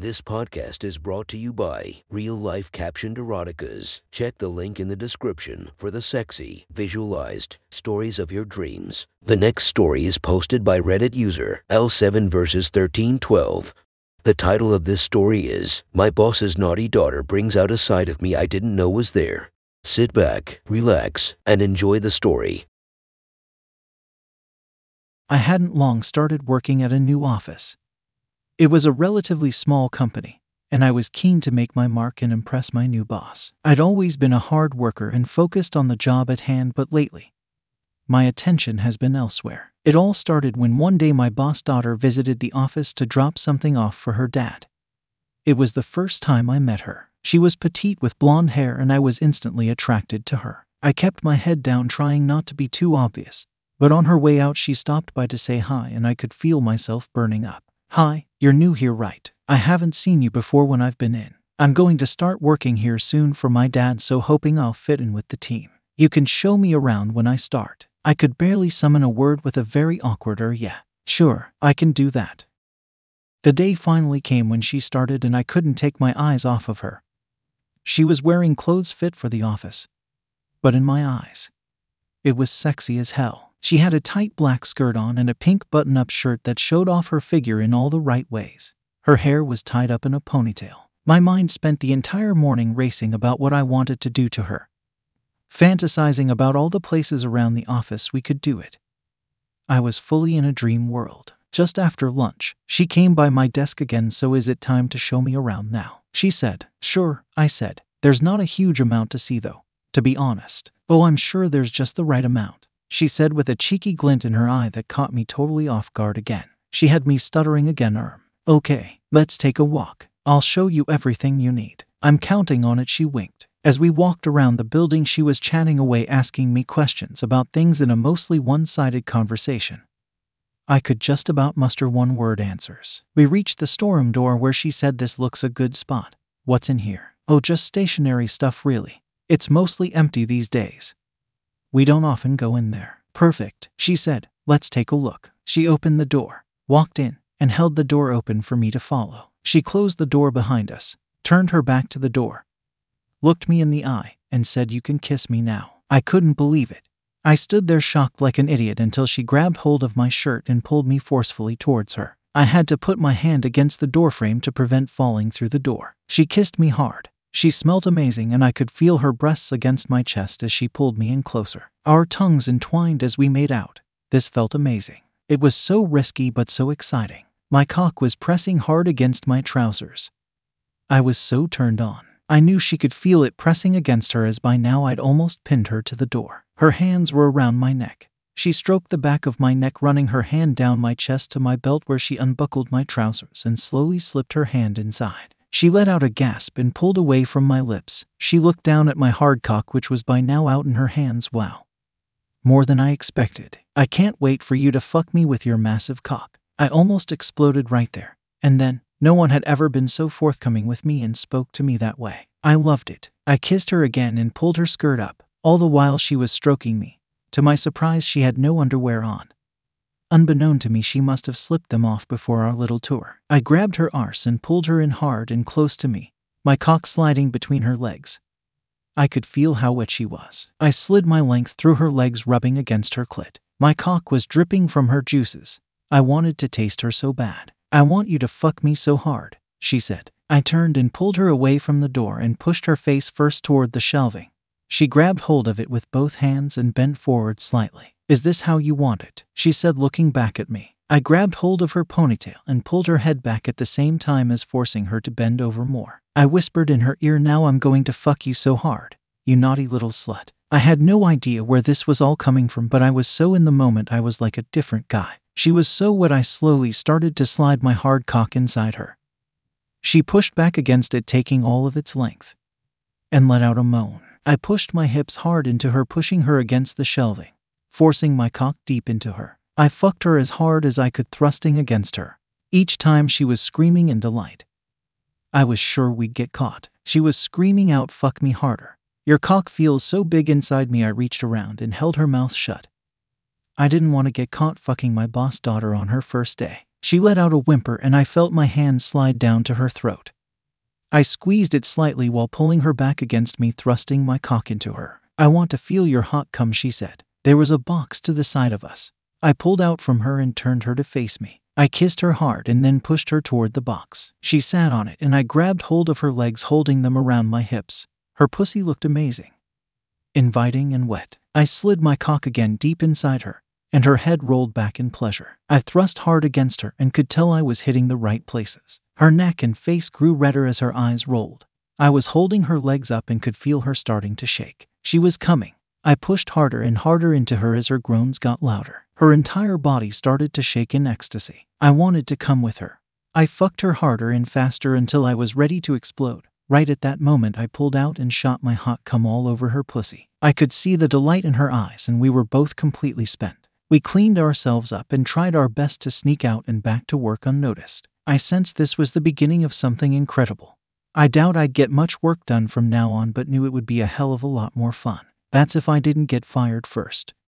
This podcast is brought to you by Real Life Captioned Eroticas. Check the link in the description for the sexy, visualized stories of your dreams. The next story is posted by Reddit user L7 versus 1312. The title of this story is My Boss's Naughty Daughter Brings Out a Side of Me I Didn't Know Was There. Sit back, relax, and enjoy the story. I hadn't long started working at a new office. It was a relatively small company, and I was keen to make my mark and impress my new boss. I'd always been a hard worker and focused on the job at hand, but lately, my attention has been elsewhere. It all started when one day my boss daughter visited the office to drop something off for her dad. It was the first time I met her. She was petite with blonde hair, and I was instantly attracted to her. I kept my head down, trying not to be too obvious, but on her way out, she stopped by to say hi, and I could feel myself burning up. Hi, you're new here, right? I haven't seen you before when I've been in. I'm going to start working here soon for my dad, so hoping I'll fit in with the team. You can show me around when I start. I could barely summon a word with a very awkward er, yeah. Sure, I can do that. The day finally came when she started, and I couldn't take my eyes off of her. She was wearing clothes fit for the office. But in my eyes, it was sexy as hell. She had a tight black skirt on and a pink button up shirt that showed off her figure in all the right ways. Her hair was tied up in a ponytail. My mind spent the entire morning racing about what I wanted to do to her, fantasizing about all the places around the office we could do it. I was fully in a dream world. Just after lunch, she came by my desk again, so is it time to show me around now? She said. Sure, I said. There's not a huge amount to see though, to be honest. Oh, I'm sure there's just the right amount she said with a cheeky glint in her eye that caught me totally off guard again. She had me stuttering again. Erm. Okay, let's take a walk. I'll show you everything you need. I'm counting on it, she winked. As we walked around the building, she was chatting away, asking me questions about things in a mostly one sided conversation. I could just about muster one word answers. We reached the storeroom door where she said, This looks a good spot. What's in here? Oh, just stationary stuff, really. It's mostly empty these days. We don't often go in there. Perfect, she said. Let's take a look. She opened the door, walked in, and held the door open for me to follow. She closed the door behind us, turned her back to the door, looked me in the eye, and said, You can kiss me now. I couldn't believe it. I stood there shocked like an idiot until she grabbed hold of my shirt and pulled me forcefully towards her. I had to put my hand against the doorframe to prevent falling through the door. She kissed me hard, she smelt amazing, and I could feel her breasts against my chest as she pulled me in closer. Our tongues entwined as we made out. This felt amazing. It was so risky but so exciting. My cock was pressing hard against my trousers. I was so turned on. I knew she could feel it pressing against her as by now I'd almost pinned her to the door. Her hands were around my neck. She stroked the back of my neck, running her hand down my chest to my belt where she unbuckled my trousers and slowly slipped her hand inside. She let out a gasp and pulled away from my lips. She looked down at my hard cock, which was by now out in her hands. Wow. More than I expected. I can't wait for you to fuck me with your massive cock. I almost exploded right there. And then, no one had ever been so forthcoming with me and spoke to me that way. I loved it. I kissed her again and pulled her skirt up, all the while she was stroking me. To my surprise, she had no underwear on. Unbeknown to me, she must have slipped them off before our little tour. I grabbed her arse and pulled her in hard and close to me, my cock sliding between her legs. I could feel how wet she was. I slid my length through her legs, rubbing against her clit. My cock was dripping from her juices. I wanted to taste her so bad. I want you to fuck me so hard, she said. I turned and pulled her away from the door and pushed her face first toward the shelving. She grabbed hold of it with both hands and bent forward slightly. Is this how you want it? She said, looking back at me. I grabbed hold of her ponytail and pulled her head back at the same time as forcing her to bend over more. I whispered in her ear, Now I'm going to fuck you so hard, you naughty little slut. I had no idea where this was all coming from, but I was so in the moment I was like a different guy. She was so wet I slowly started to slide my hard cock inside her. She pushed back against it, taking all of its length, and let out a moan. I pushed my hips hard into her, pushing her against the shelving forcing my cock deep into her. I fucked her as hard as I could, thrusting against her. Each time she was screaming in delight. I was sure we'd get caught. She was screaming out, Fuck me harder. Your cock feels so big inside me. I reached around and held her mouth shut. I didn't want to get caught fucking my boss daughter on her first day. She let out a whimper and I felt my hand slide down to her throat. I squeezed it slightly while pulling her back against me, thrusting my cock into her. I want to feel your hot cum, she said. There was a box to the side of us. I pulled out from her and turned her to face me. I kissed her hard and then pushed her toward the box. She sat on it and I grabbed hold of her legs, holding them around my hips. Her pussy looked amazing, inviting and wet. I slid my cock again deep inside her, and her head rolled back in pleasure. I thrust hard against her and could tell I was hitting the right places. Her neck and face grew redder as her eyes rolled. I was holding her legs up and could feel her starting to shake. She was coming. I pushed harder and harder into her as her groans got louder. Her entire body started to shake in ecstasy. I wanted to come with her. I fucked her harder and faster until I was ready to explode. Right at that moment, I pulled out and shot my hot cum all over her pussy. I could see the delight in her eyes, and we were both completely spent. We cleaned ourselves up and tried our best to sneak out and back to work unnoticed. I sensed this was the beginning of something incredible. I doubt I'd get much work done from now on, but knew it would be a hell of a lot more fun. That's if I didn't get fired first.